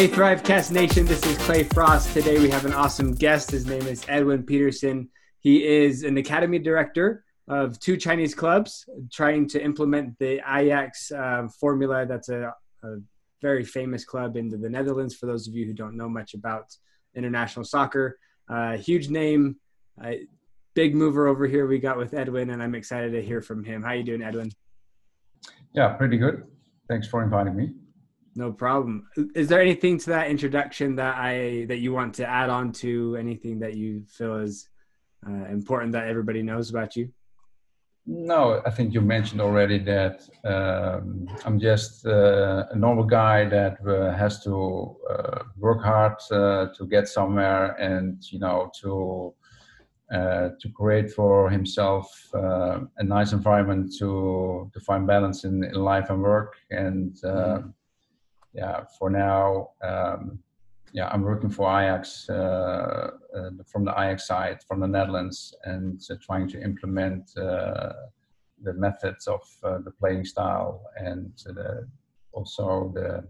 Hey, Thrivecast Nation, this is Clay Frost. Today we have an awesome guest. His name is Edwin Peterson. He is an academy director of two Chinese clubs trying to implement the Ajax uh, formula. That's a, a, very famous club in the Netherlands, for those of you who don't know much about international soccer. Uh, huge name, uh, big mover over here we got with Edwin, and I'm excited to hear from him. How you doing, Edwin? Yeah, pretty good. Thanks for inviting me. No problem. Is there anything to that introduction that I that you want to add on to? Anything that you feel is uh, important that everybody knows about you? No, I think you mentioned already that um, I'm just uh, a normal guy that uh, has to uh, work hard uh, to get somewhere, and you know to uh, to create for himself uh, a nice environment to to find balance in, in life and work, and mm-hmm yeah, for now, um, yeah, I'm working for Ajax uh, uh, from the Ajax side, from the Netherlands, and uh, trying to implement uh, the methods of uh, the playing style and the, also the,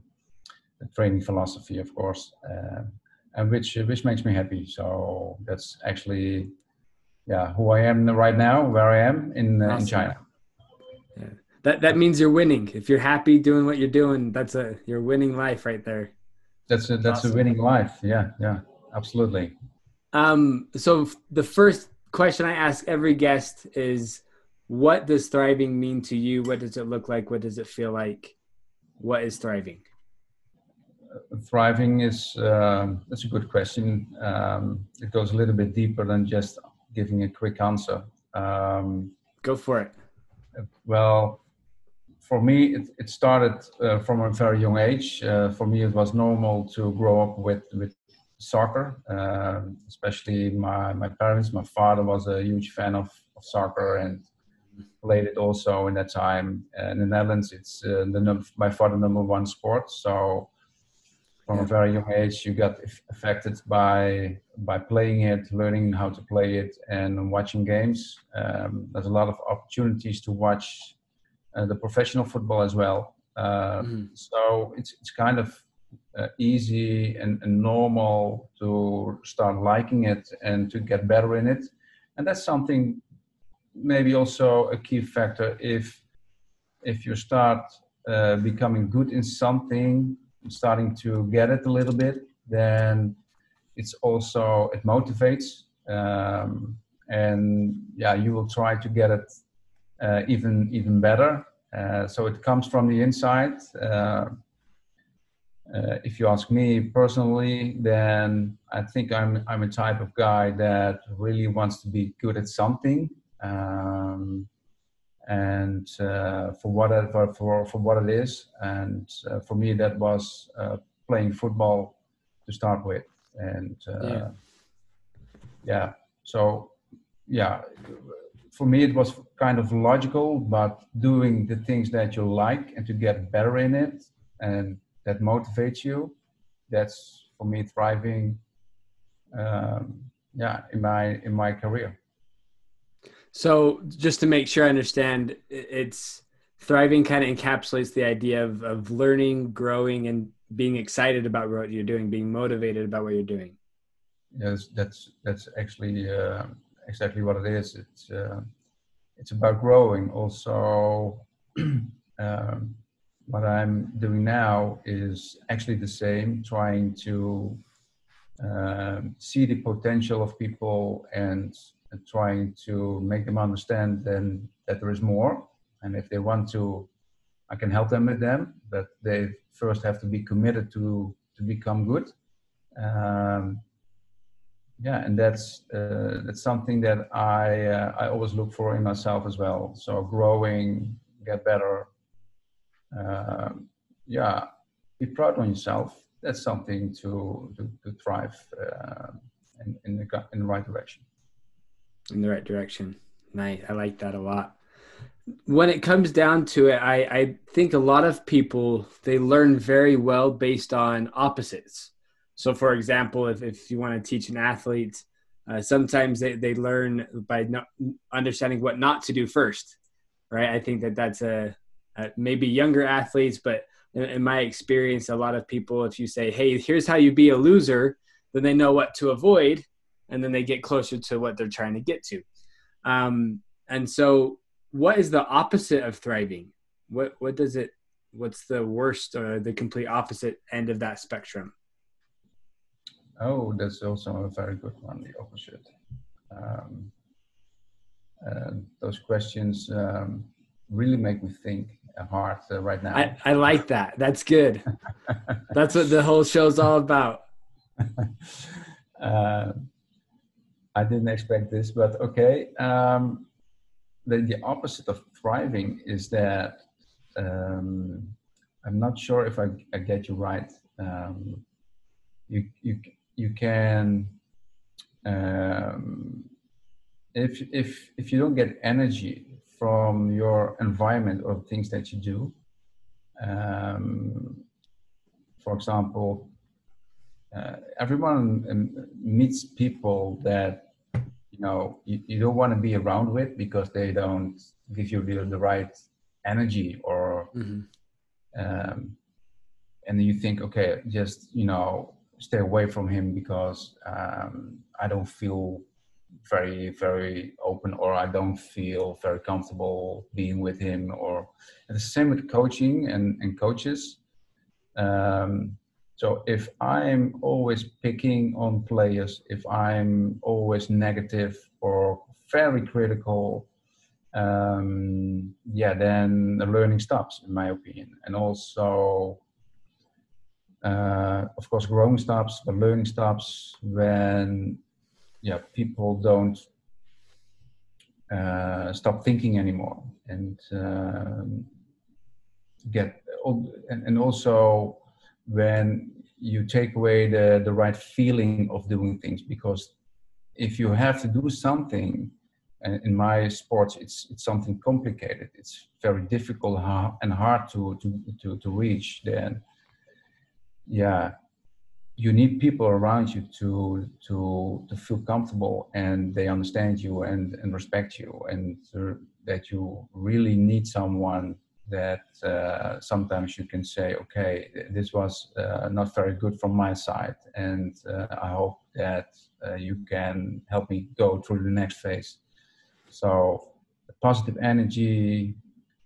the, training philosophy, of course, uh, and which which makes me happy. So that's actually, yeah, who I am right now, where I am in awesome. in China that that means you're winning. If you're happy doing what you're doing, that's a you're winning life right there. That's a that's awesome. a winning life. Yeah, yeah, absolutely. Um, so the first question I ask every guest is, what does thriving mean to you? What does it look like? What does it feel like? What is thriving? Thriving is uh, that's a good question. Um, it goes a little bit deeper than just giving a quick answer. Um, Go for it. Well, for me, it, it started uh, from a very young age. Uh, for me, it was normal to grow up with, with soccer, uh, especially my, my parents. My father was a huge fan of, of soccer and played it also in that time. And in the Netherlands, it's uh, the num- by far the number one sport. So from a very young age, you got affected by by playing it, learning how to play it, and watching games. Um, there's a lot of opportunities to watch the professional football as well. Uh, mm. So it's it's kind of uh, easy and, and, normal to start liking it and to get better in it, and that's something maybe also a key factor if if you start uh, becoming good in something, starting to get it a little bit, then it's also it motivates. Um, and yeah, you will try to get it uh, even even better. Uh, so it comes from the inside. Uh, uh, if you ask me personally, then I think I'm I'm a type of guy that really wants to be good at something. Um, and uh, for whatever for for what it is, and uh, for me that was playing football to start with, and yeah. yeah, so yeah, for me it was kind of logical but doing the things that you like and to get better in it and that motivates you that's for me thriving um, yeah in my in my career. So just to make sure i understand it's thriving kind of encapsulates the idea of, of learning growing and being excited about what you're doing being motivated about what you're doing. Yes that's that's actually uh, exactly what it is. It's uh, it's about growing. Also, um, what I'm doing now is actually the same, trying to um, see the potential of people and, and, trying to make them understand then that there is more. And if they want to, I can help them with them, but they first have to be committed to to become good. Um, yeah and that's uh, that's something that i uh, i always look for in myself as well. So growing get better uh, yeah be proud on yourself. That's something to to, to thrive uh, in, in the in the right direction. In the right direction. Nice i like that a lot. When it comes down to it i i think a lot of people they learn very well based on opposites so, for example, if, if you want to teach an athlete, uh, sometimes they, they learn by not understanding what not to do first, right? I think that that's a, a maybe younger athletes, but in, in my experience, a lot of people, if you say, "Hey, here's how you be a loser," then they know what to avoid, and then they get closer to what they're trying to get to. Um, and so, what is the opposite of thriving? What what does it? What's the worst or the complete opposite end of that spectrum? Oh, that's also a very good one. The opposite. Um, uh, those questions um, really make me think hard uh, right now. I, I like that. That's good. That's what the whole show's all about. uh, I didn't expect this, but okay. Um, the, the opposite of thriving is that um, I'm not sure if I, I get you right. Um, you, you, you can, um, if, if, if you don't get energy from your environment or things that you do, um, for example, uh, everyone um, meets people that you know you, you don't want to be around with because they don't give you the, the right energy or mm-hmm. um, and you think okay just you know stay away from him because um, i don't feel very very open or i don't feel very comfortable being with him or and the same with coaching and, and coaches um, so if I'm always picking on players, if I'm always negative or very critical, um, yeah, then the learning stops, in my opinion. And also, uh, of course, growing stops, but learning stops when, yeah, people don't uh, stop thinking anymore and um, get, and, and also when you take away the, the right feeling of doing things because if you have to do something and in my sports it's it's something complicated. It's very difficult and hard to to to, to reach then yeah you need people around you to to to feel comfortable and they understand you and and respect you and that you really need someone that uh, sometimes you can say, okay, this was uh, not very good from my side, and uh, I hope that uh, you can help me go through the next phase. So, positive energy,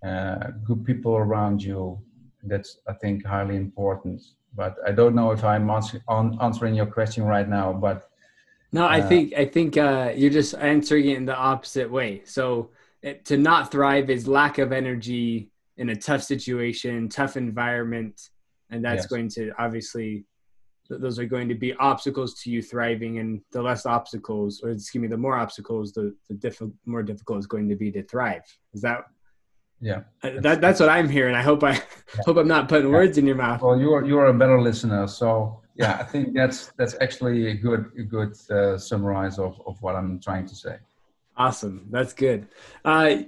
uh, good people around you, that's, I think, highly important. But I don't know if I'm on answering your question right now, but. No, I uh, think I think you're just answering it in the opposite way. So it, to not thrive is lack of energy, in a tough situation, tough environment, and that's yes. going to obviously those are going to be obstacles to you thriving and the less obstacles or excuse me the more obstacles the the diff- more difficult is going to be to thrive is that yeah. Uh, that, that's what i'm hearing. I hope i yeah. hope i'm not putting yeah. words in your mouth. Well you're you're a better listener so yeah i think that's that's actually a good a good uh, summarize of of what i'm trying to say. Awesome. That's good. Uh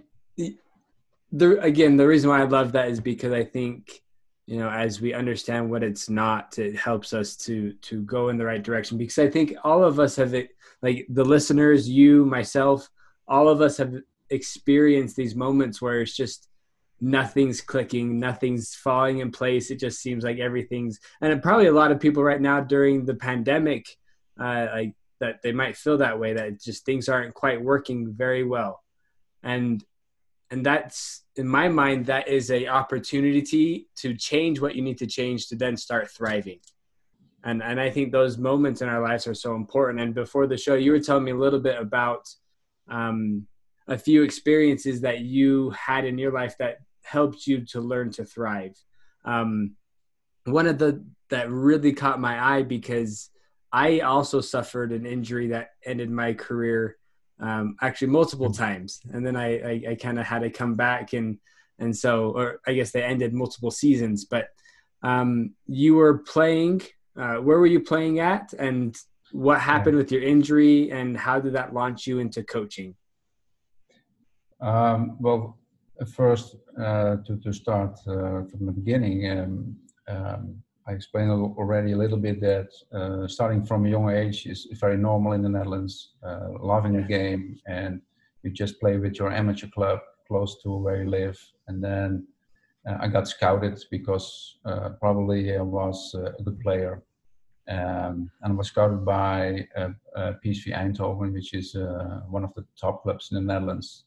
the again the reason why I love that is because I think you know as we understand what it's not it helps us to to go in the right direction. Because I think all of us have it like the listeners you myself all of us have experienced these moments where it's just nothing's clicking nothing's falling in place. It just seems like everything's and probably a lot of people right now during the pandemic uh, like that they might feel that way that just things aren't quite working very well. And and that's in my mind that is a opportunity to change what you need to change to then start thriving. And and i think those moments in our lives are so important. And before the show you were telling me a little bit about um, a few experiences that you had in your life that helped you to learn to thrive um, one of the that really caught my eye because i also suffered an injury that ended my career um, actually multiple mm-hmm. times, and then I I, I kind of had to come back and and so or I guess they ended multiple seasons. But um, you were playing. Uh, where were you playing at, and what happened with your injury, and how did that launch you into coaching? Um, well, first uh, to to start uh, from the beginning. Um, um I explained already a little bit that uh, starting from a young age is very normal in the Netherlands, uh, loving the game, and you just play with your amateur club close to where you live. And then uh, I got scouted because uh, probably I was a good player. Um, and I was scouted by PSV Eindhoven, which is one of the top clubs in the Netherlands,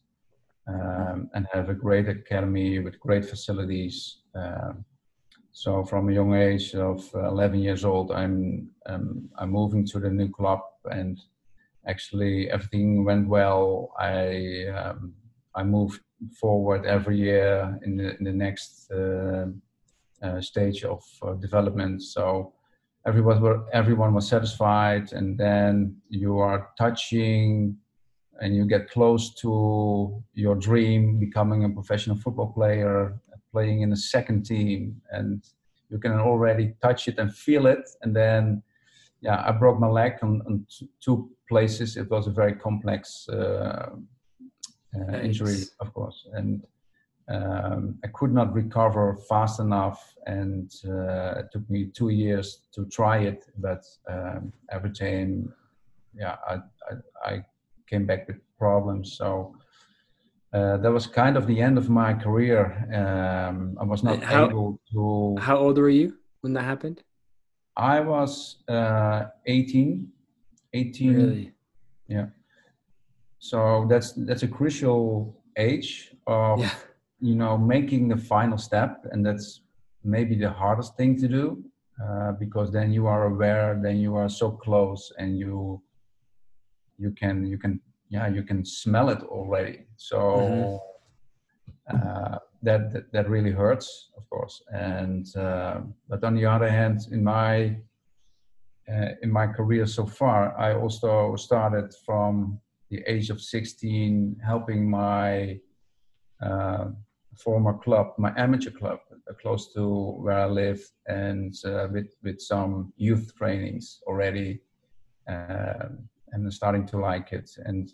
um, and have a great academy with great facilities. Um, so from a young age of 11 years old, I'm um, I'm moving to the new club, and actually everything went well. I um, I moved forward every year in the, in the next uh, uh, stage of uh, development. So everyone were, everyone was satisfied, and then you are touching and you get close to your dream, becoming a professional football player, playing in a second team, and you can already touch it and feel it. And then, yeah, I broke my leg on, on two places. It was a very complex uh, uh, injury, of course, and um, I could not recover fast enough, and uh, it took me two years to try it. But um, every time, yeah, I, I, I, came back with problems. So uh, that was kind of the end of my career. Um, I was not how, able to. How old were you when that happened? I was uh, 18. 18. Really? Yeah so that's that's a crucial age of yeah. you know making the final step and that's maybe the hardest thing to do uh, because then you are aware then you are so close and you you can you can yeah you can smell it already. So mm-hmm. uh, that, that, that really hurts of course. And uh, but on the other hand in my uh, in my career so far i also started from the age of 16 helping my uh, former club, my amateur club, uh, close to where I live, and uh, with with some youth trainings already, um, and starting to like it. And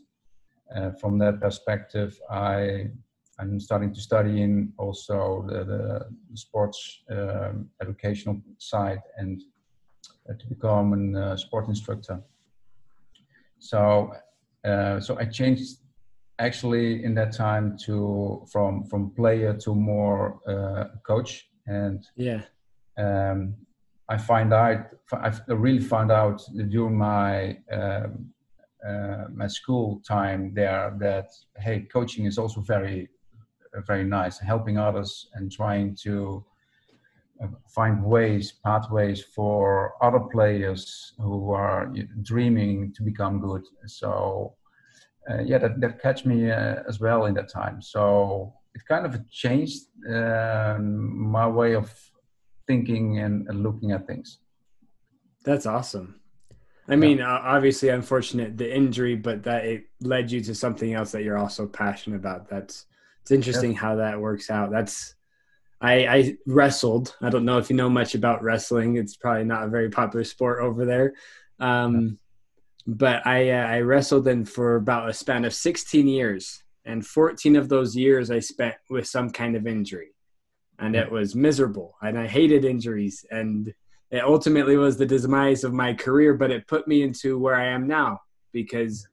uh, from that perspective, I I'm starting to study in also the, the sports um, educational side and uh, to become a uh, sport instructor. So uh, so I changed actually in that time to from from player to more uh, coach and yeah um, I find out I really found out during my um, uh, my school time there that hey coaching is also very very nice helping others and trying to uh, find ways pathways for other players who are dreaming to become good. So uh, yeah that, that catch me uh, as well in that time. So it kind of changed um, my way of thinking and, and, looking at things that's awesome i mean yeah. obviously unfortunate the injury but that it led you to something else that you're also passionate about that's it's interesting yeah. how that works out that's I, I wrestled. I don't know if you know much about wrestling. It's probably not a very popular sport over there. Um, but I, uh, I wrestled in for about a span of 16 years. And 14 of those years I spent with some kind of injury. And it was miserable. And I hated injuries. And it ultimately was the demise of my career, but it put me into where I am now because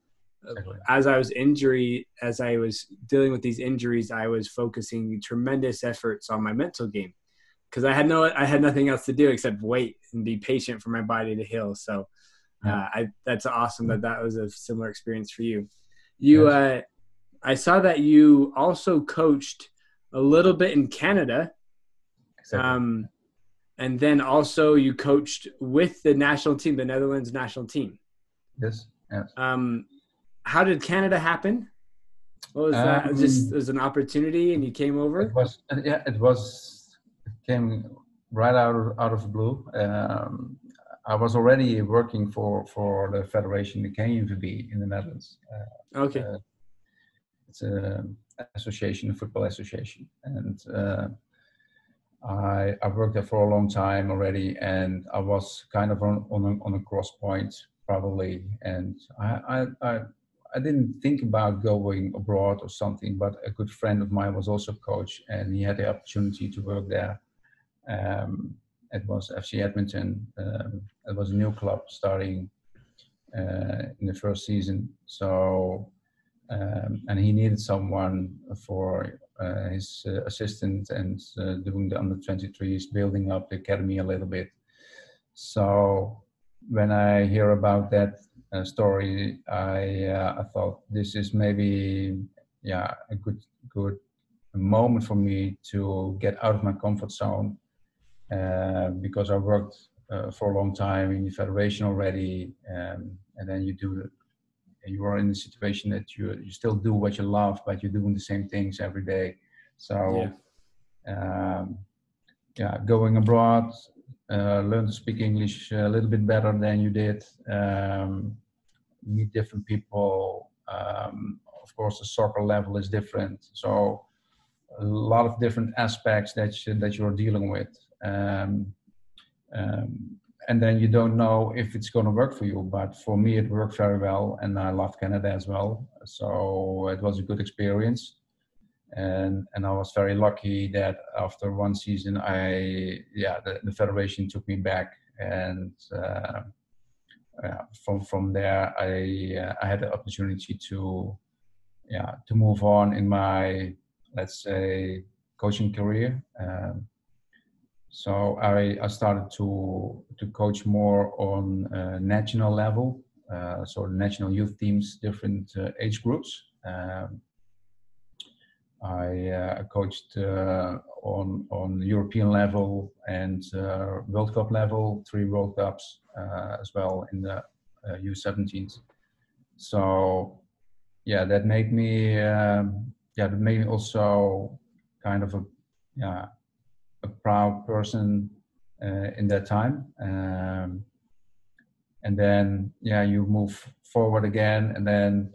as I was injury, as I was dealing with these injuries, I was focusing tremendous efforts on my mental game because I had no, I had nothing else to do except wait and be patient for my body to heal. So, uh, I that's awesome that that was a similar experience for you. You, uh, I saw that you also coached a little bit in Canada, exactly. um, and then also you coached with the national team, the Netherlands national team. Yes. Yes. Um, how did Canada happen? What was that? Um, Just as an opportunity, and you came over. It was yeah, it was it came right out of, out of the blue. Um, I was already working for for the federation, the KNVB in the Netherlands. Uh, okay. Uh, it's a association, football association, and uh, I I worked there for a long time already, and I was kind of on on a, on a cross point probably, and I I, I I didn't think about going abroad or something, but a good friend of mine was also a coach, and he had the opportunity to work there. Um, it was FC Edmonton. Um, it was a new club starting uh, in the first season, so um, and he needed someone for uh, his uh, assistant and uh, doing the under 23s, building up the academy a little bit. So when I hear about that uh, story, I uh, I thought this is maybe yeah a good good moment for me to get out of my comfort zone uh, because I worked for a long time in the federation already, um, and then you do you are in a situation that you you still do what you love, but you're doing the same things every day. So, yeah, um, yeah going abroad, uh, learn to speak English a little bit better than you did. Um, meet different people. Um, of course, the soccer level is different. So, a lot of different aspects that you, that you're dealing with. Um, um, and then you don't know if it's going to work for you. But for me, it worked very well, and I loved Canada as well. So it was a good experience, and and I was very lucky that after one season, I yeah the, the federation took me back, and uh, from from there, I uh, I had the opportunity to yeah to move on in my let's say coaching career. So I, I started to to coach more on uh, national level, uh, so national youth teams, different uh, age groups. Um, I uh, coached uh, on on European level and World Cup level, three World Cups as well in the U17s. So yeah, that made me um, yeah that made me also kind of a yeah a proud person uh, in that time. Um, and then, yeah, you move forward again, and then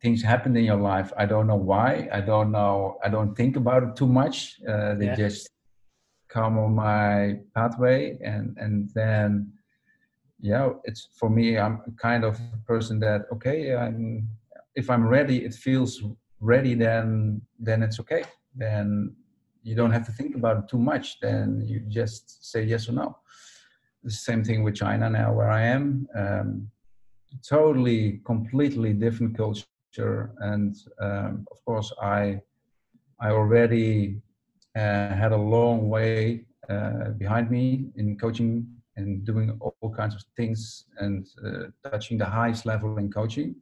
things happen in your life. I don't know why. I don't know. I don't think about it too much. Uh, they yeah. just come on my pathway, and and then, yeah, it's for me. I'm kind of a person that okay, I'm if I'm ready, it feels ready. Then then it's okay. Then you don't have to think about it too much. Then you just say yes or no. The same thing with China now, where I am. Um, totally, completely different culture, and um, of course, I I already uh, had a long way uh, behind me in coaching and doing all kinds of things and uh, touching the highest level in coaching.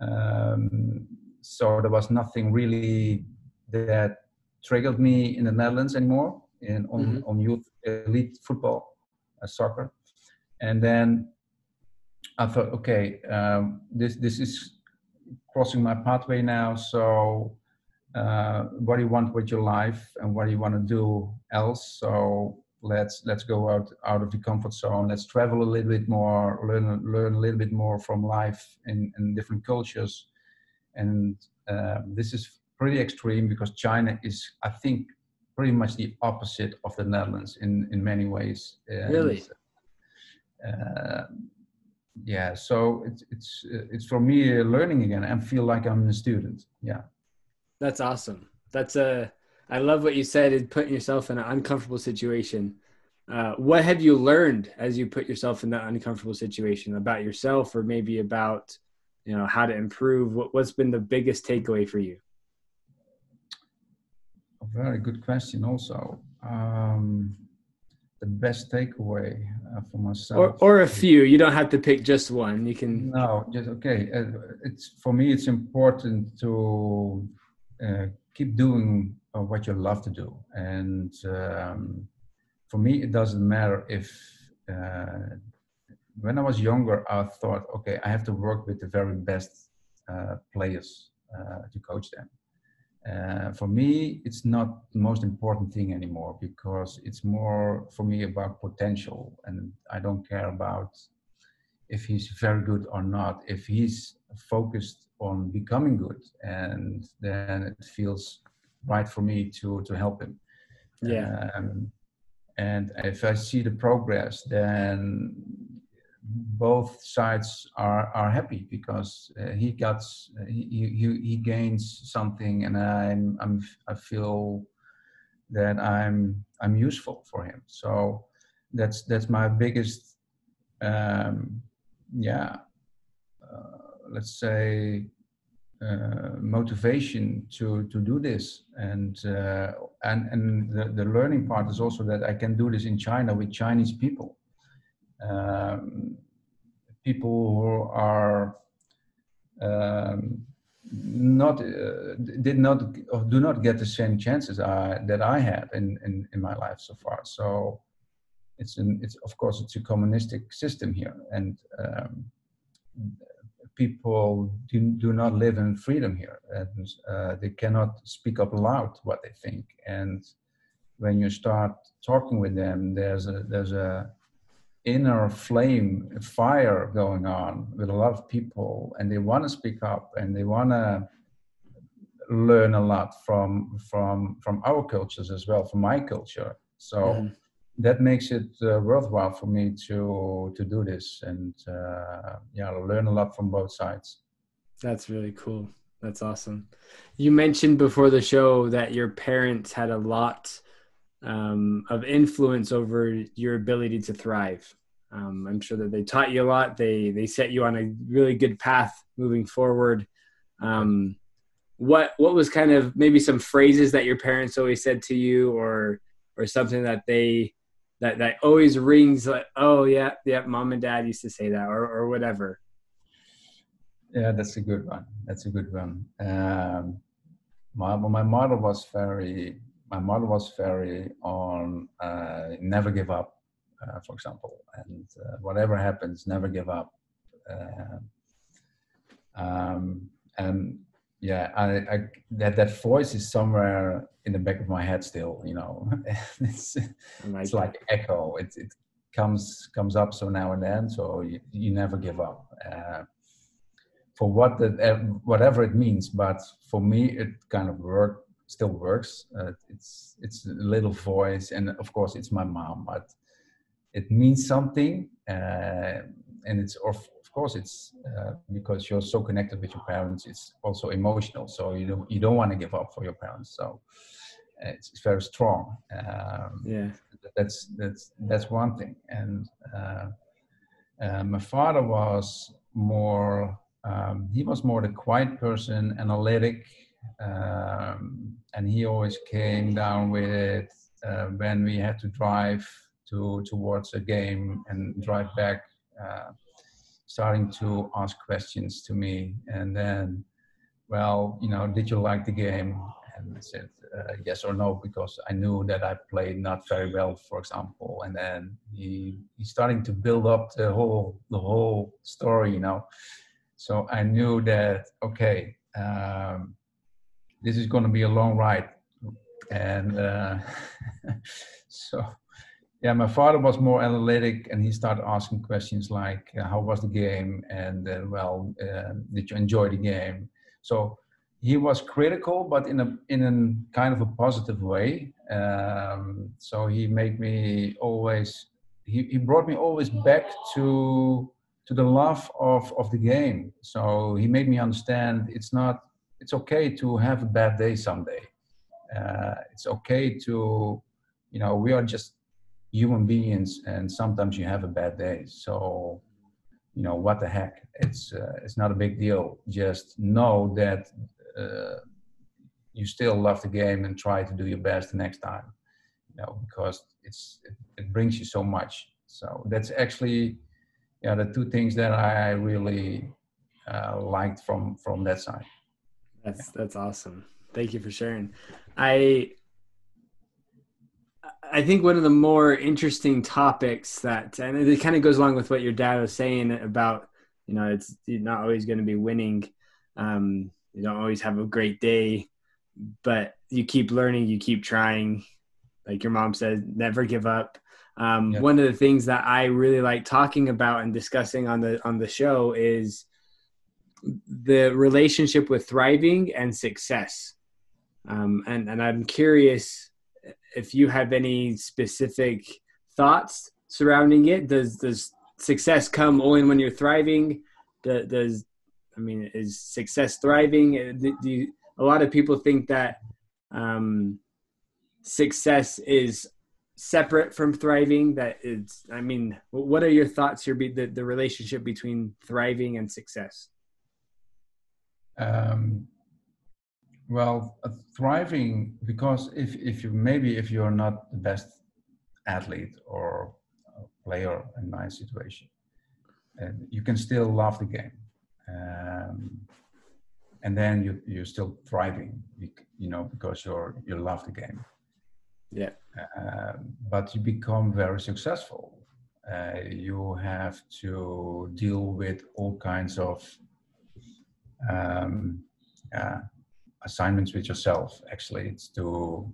Um, so there was nothing really that triggered me in the Netherlands anymore in on, mm-hmm. on youth elite football, uh, soccer, and then I thought, okay, um, this this is crossing my pathway now. So, uh, what do you want with your life, and what do you want to do else? So let's let's go out out of the comfort zone. Let's travel a little bit more, learn learn a little bit more from life in, in different cultures, and uh, this is pretty extreme because China is, I think, pretty much the opposite of the Netherlands in in many ways. And, really. Uh, yeah, so it's it's it's for me learning again and feel like I'm a student. Yeah. That's awesome. That's a. I love what you said. Is putting yourself in an uncomfortable situation. Uh, what have you learned as you put yourself in that uncomfortable situation about yourself, or maybe about you know how to improve? What, what's been the biggest takeaway for you? Very good question also. Um, the best takeaway uh, for myself or, or a few. You don't have to pick just one. You can no just okay uh, it's for me it's important to uh, keep doing uh, what you love to do. And um, for me it doesn't matter if uh, when i was younger i thought okay i have to work with the very best uh, players to coach them uh, for me, it's not the most important thing anymore because it's more for me about potential, and I don't care about if he's very good or not. If he's focused on becoming good, and then it feels right for me to to help him. Yeah. Um, and if I see the progress, then both sides are are happy because uh, he got uh, he, he he gains something and I'm I'm I feel that I'm I'm useful for him. So that's that's my biggest um, yeah uh, let's say uh, motivation to to do this and uh, and and the, the learning part is also that I can do this in China with Chinese people um, people who are um, not uh, did not or do not get the same chances I, that I had in, in in my life so far. So it's an it's of course it's a communistic system here. And um, people do, do not live in freedom here. And uh, they cannot speak up loud what they think. And when you start talking with them there's a there's a inner flame fire going on with a lot of people and they want to speak up and they want to learn a lot from from from our cultures as well from my culture. So mm-hmm. that makes it uh, worthwhile for me to to do this and uh, yeah learn a lot from both sides. That's really cool. That's awesome. You mentioned before the show that your parents had a lot um, of influence over your ability to thrive um, i'm sure that they taught you a lot. They they set you on a really good path moving forward. Um, what what was kind of maybe some phrases that your parents always said to you or or something that they that that always rings like oh yeah yeah mom and dad used to say that or or whatever? Yeah that's a good one. That's a good one. Um my my mother was very my mother was very on uh, never give up uh, for example and uh, whatever happens never give up. Uh, um, and yeah I, I, that that voice is somewhere in the back of my head still you know. It's, like it's like echo. It, it comes comes up so now and then so you, you never give up. Uh, for what that uh, whatever it means but for me it kind of work still works. Uh, it's it's a little voice and of course it's my mom but it means something uh, and it's of course it's uh, because you're so connected with your parents it's also emotional. So you don't you don't want to give up for your parents. So uh, it's, it's, very strong um, yeah. that's that's that's one thing. And uh, uh, my father was more um, he was more the quiet person analytic um, and he always came down with it uh, when we had to drive to towards a game and drive back uh, starting to ask questions to me. And then well you know did you like the game? And i said uh, yes or no because i knew that i played not very well for example. And then he he's starting to build up the whole the whole story you know. So i knew that okay um, this is going to be a long ride. And uh, so yeah, my father was more analytic, and he started asking questions like, uh, "How was the game?" and uh, "Well, uh, did you enjoy the game?" So he was critical, but in a in a kind of a positive way. Um, so he made me always. He, he brought me always back to to the love of of the game. So he made me understand it's not. It's okay to have a bad day someday. Uh, it's okay to, you know, we are just human beings and sometimes you have a bad day. So you know what the heck? It's uh, it's not a big deal. Just know that uh, you still love the game and try to do your best the next time you know because it's it, it brings you so much. So that's actually yeah the two things that i really uh, liked from from that side. That's yeah. that's awesome. Thank you for sharing. I I think one of the more interesting topics that, and it kind of goes along with what your dad was saying about, you know, it's not always going to be winning. Um, you don't always have a great day, but you keep learning, you keep trying. Like your mom says, never give up. Um, yeah. One of the things that I really like talking about and discussing on the on the show is the relationship with thriving and success. Um, and and I'm curious if you have any specific thoughts surrounding it. Does does success come only when you're thriving? Does I mean, is success thriving? Uh, do, you, a lot of people think that um, success is separate from thriving. That it's. I mean, what are your thoughts here? Be the the relationship between thriving and success. Um, well, thriving because if if you maybe if you're not the best athlete or player in my situation, and you can still love the game, um, and then you you're still thriving, you, you know, because you're you love the game. Yeah. Uh, but you become very successful. Uh, you have to deal with all kinds of um, uh, assignments with yourself actually it's to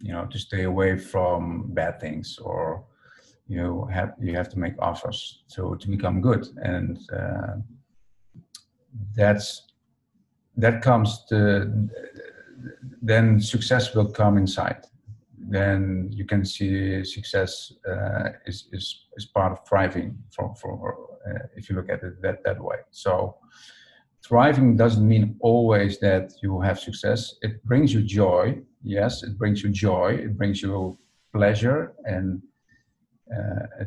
you know to stay away from bad things or you have you have to make offers to to become good. And uh, that's that comes to then success will come inside. Then you can see success uh, is, is is part of thriving for for uh, if you look at it that that way. So thriving doesn't mean always that you have success. It brings you joy. Yes, it brings you joy. It brings you pleasure, and uh,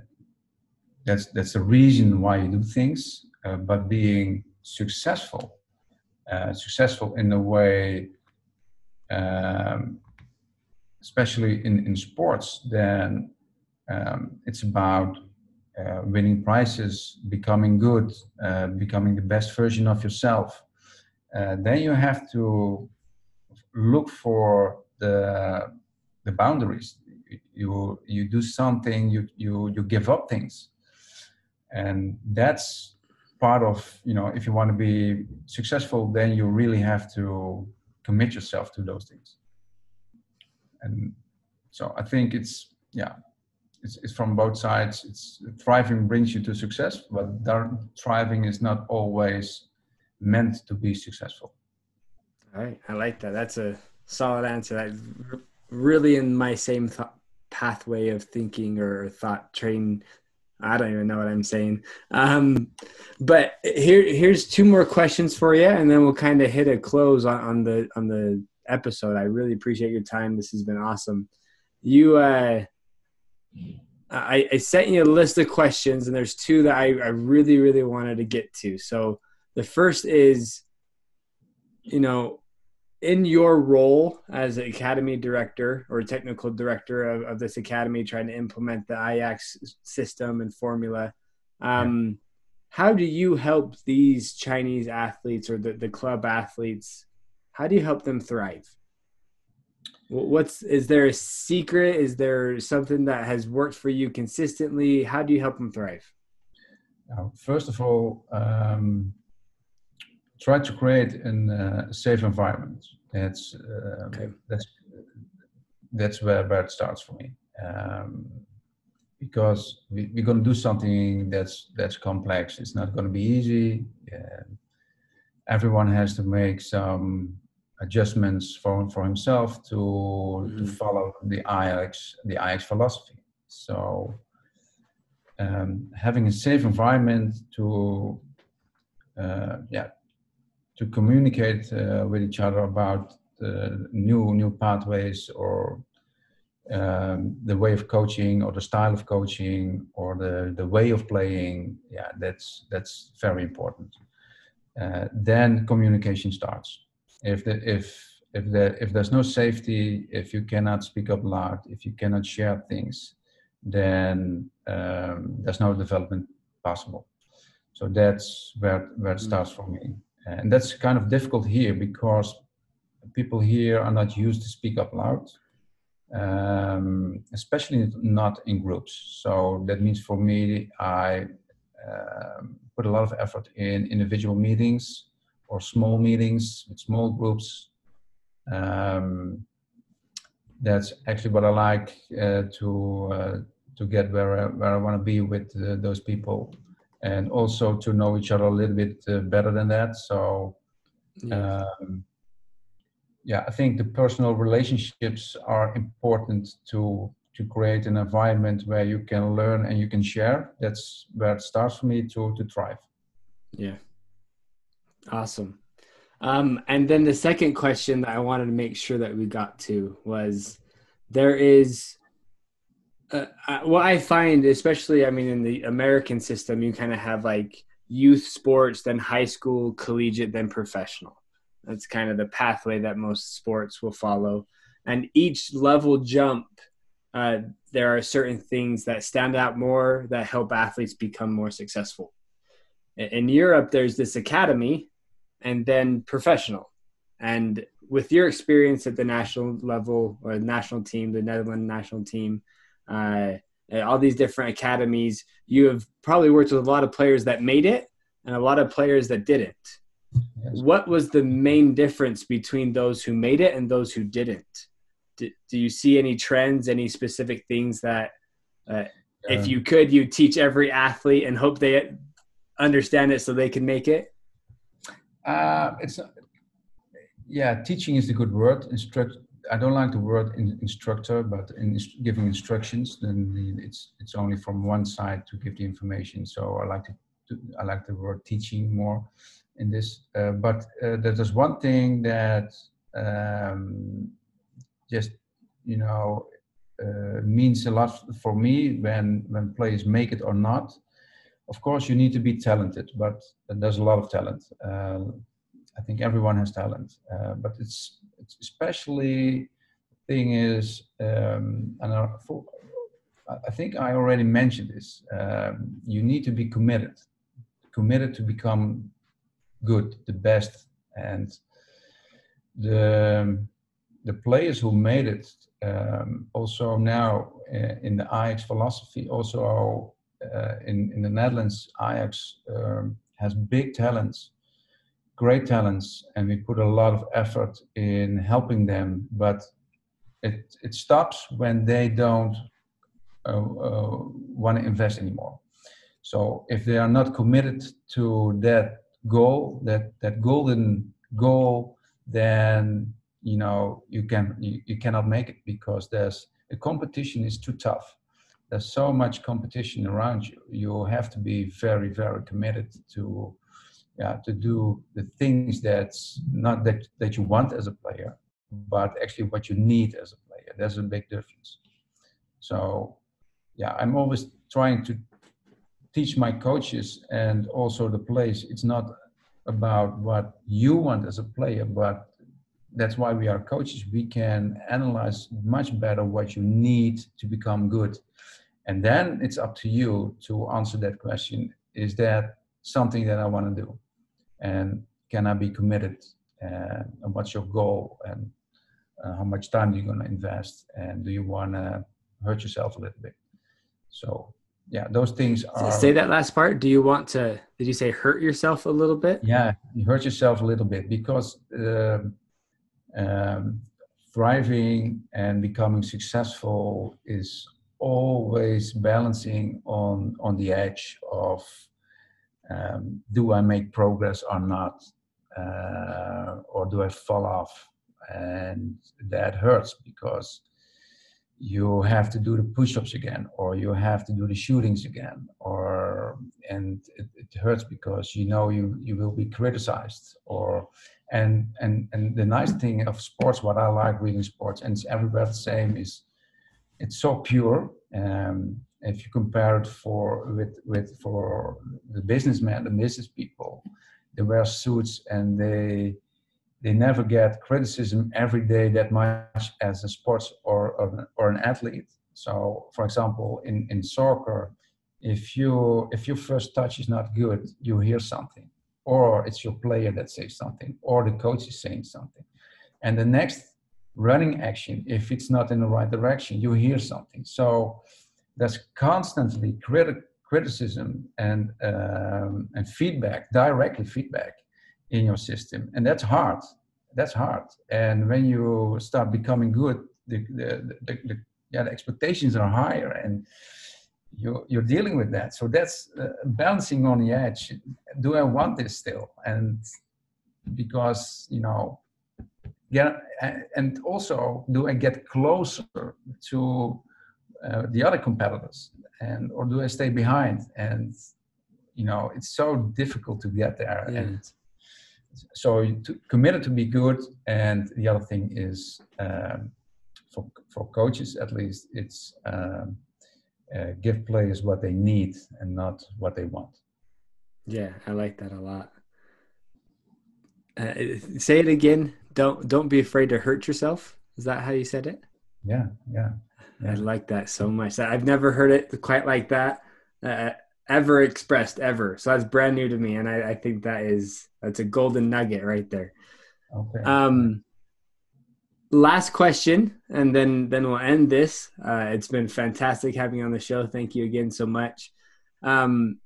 that's that's the reason why you do things. Uh, but being successful, uh, successful in a way, um, especially in in sports, then um, it's about uh, winning prizes, becoming good, uh, becoming the best version of yourself, uh, then you have to look for the the boundaries. You you do something, you you you give up things, and that's part of you know if you want to be successful, then you really have to commit yourself to those things. And so I think it's yeah it's, it's from both sides. It's thriving brings you to success, but thriving is not always meant to be successful. All right, I like that. That's a solid answer. That really in my same th- pathway of thinking or thought train. I don't even know what I'm saying. Um, but here, here's two more questions for you, and then we'll kind of hit a close on, on the on the episode. I really appreciate your time. This has been awesome. You uh, I, I sent you a list of questions, and there's two that I, I really, really wanted to get to. So the first is, you know, in your role as an academy director or technical director of, of this academy, trying to implement the Ajax system and formula, um, how do you help these Chinese athletes or the, the club athletes? How do you help them thrive? What's is there a secret? Is there something that has worked for you consistently? How do you help them thrive? First of all um, try to create a uh, safe environment. That's uh, okay. that's that's where, where it starts for me. Um, because we, are going to do something that's that's complex. It's not going to be easy. Everyone has to make some adjustments for, for himself to mm-hmm. to follow the Ajax the Ajax philosophy. So um, having a safe environment to uh, yeah to communicate uh, with each other about new new pathways or um, the way of coaching or the style of coaching or the the way of playing yeah that's that's very important uh, then communication starts if the, if if the if there's no safety, if you cannot speak up loud, if you cannot share things, then um, there's no development possible. So that's where where it mm. starts for me, and that's kind of difficult here because people here are not used to speak up loud, um, especially not in groups. So that means for me, I um, put a lot of effort in individual meetings or small meetings with small groups. Um, that's actually what I like uh, to uh, to get where I, where I want to be with uh, those people, and also to know each other a little bit uh, better than that. So, yeah. Um, yeah, I think the personal relationships are important to to create an environment where you can learn and you can share. That's where it starts for me to to thrive. Yeah. Awesome. Um, and then the second question that I wanted to make sure that we got to was there is uh, uh, what I find, especially, I mean, in the American system, you kind of have like youth sports, then high school, collegiate, then professional. That's kind of the pathway that most sports will follow. And each level jump, uh, there are certain things that stand out more that help athletes become more successful. In Europe, there's this academy and then professional. And with your experience at the national level or the national team, the Netherlands national team, uh, all these different academies, you have probably worked with a lot of players that made it and a lot of players that didn't. What was the main difference between those who made it and those who didn't? Do, do you see any trends, any specific things that, uh, if you could, you teach every athlete and hope they understand it so they can make it? Uh, it's yeah, teaching is the good word. Instruct. I don't like the word in, instructor, but in giving instructions, then it's it's only from one side to give the information. So I like to, to I like the word teaching more in this. Uh, but uh, there's one thing that um, just you know uh, means a lot for me when when players make it or not. Of course, you need to be talented, but there's a lot of talent. Uh, I think everyone has talent, uh, but it's, it's especially the thing is, um, and I, for, I think I already mentioned this. Um, you need to be committed, committed to become good, the best, and the the players who made it um, also now uh, in the Ajax philosophy, also uh, in in the Netherlands, Ajax um, has big talents great talents and we put a lot of effort in helping them but it it stops when they don't uh, uh, want to invest anymore. So if they are not committed to that goal that that golden goal then you know you can you, you cannot make it because there's the competition is too tough there's so much competition around you you have to be very very committed to yeah, to do the things that's not that, that you want as a player, but actually what you need as a player. There's a big difference. So, yeah, I'm always trying to teach my coaches and also the players. It's not about what you want as a player, but that's why we are coaches. We can analyze much better what you need to become good. And then it's up to you to answer that question. Is that something that I want to do? and can I be committed and what's your goal and uh, how much time are you going to invest and do you want to hurt yourself a little bit so yeah those things are say that last part do you want to did you say hurt yourself a little bit yeah you hurt yourself a little bit because uh, um, thriving and becoming successful is always balancing on on the edge of um, do I make progress or not? Uh, or do I fall off? And that hurts because you have to do the push-ups again or you have to do the shootings again or and it, it, hurts because you know you you will be criticized or and and and the nice thing of sports what i like reading sports and it's everywhere the same is it's so pure um, if you compare it for with with for the businessmen, the business people, they wear suits and they they never get criticism every day that much as a sports or or, or an athlete. So, for example, in in soccer, if you if your first touch is not good, you hear something, or it's your player that says something, or the coach is saying something, and the next running action, if it's not in the right direction, you hear something. So there's constantly criti- criticism and um, and feedback, directly feedback in your system, and that's hard. That's hard. And when you start becoming good, the the, the, the yeah the expectations are higher, and you you're dealing with that. So that's uh, balancing on the edge. Do I want this still? And because you know get and also do i get closer to uh, the other competitors and or do i stay behind and you know it's so difficult to get there yeah. and so to, committed to be good and the other thing is um, for for coaches at least it's um, uh, give players what they need and not what they want Yeah, I like that a lot. Uh, say it again. Don't don't be afraid to hurt yourself. Is that how you said it? Yeah, yeah. yeah. I like that so much. I've never heard it quite like that uh, ever expressed ever. So that's brand new to me, and I, I think that is that's a golden nugget right there. Okay. Um, last question, and then then we'll end this. Uh, it's been fantastic having you on the show. Thank you again so much. Um,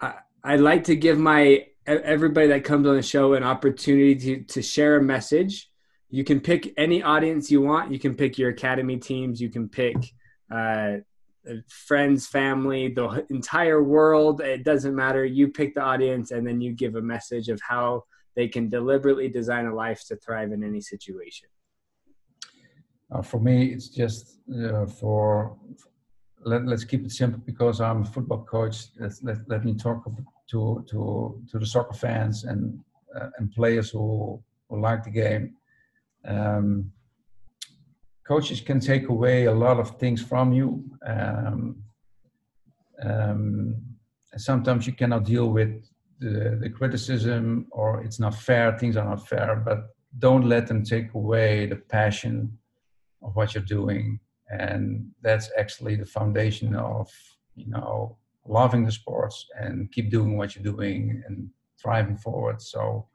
I, I'd like to give my everybody that comes on the show an opportunity to, to share a message. You can pick any audience you want. You can pick your academy teams. You can pick uh, friends, family, the entire world. It doesn't matter. You pick the audience and then you give a message of how they can deliberately design a life to thrive in any situation. Uh, for me, it's just uh, for let, us keep it simple because I'm a football coach. Let, let, let me talk to, to, to the soccer fans and, uh, and players who, who like the game. Um, coaches can take away a lot of things from you. Um, um, sometimes you cannot deal with the, criticism or it's not fair, things are not fair, but don't let them take away the passion of what you're doing. And that's actually the foundation of, you know, loving the sports and keep doing what you're doing and thriving forward. So,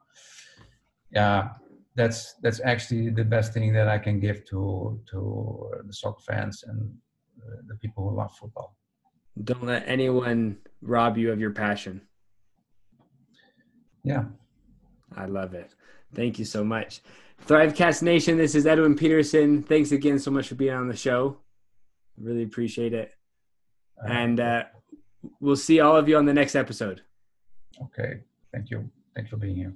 yeah, that's that's actually the best thing that I can give to to the soccer fans and the people who love football. Don't let anyone rob you of your passion. Yeah. I love it. Thank you so much. Thrivecast Nation, this is Edwin Peterson. Thanks again so much for being on the show. Really appreciate it. And uh, we'll see all of you on the next episode. Okay. Thank you. Thanks for being here.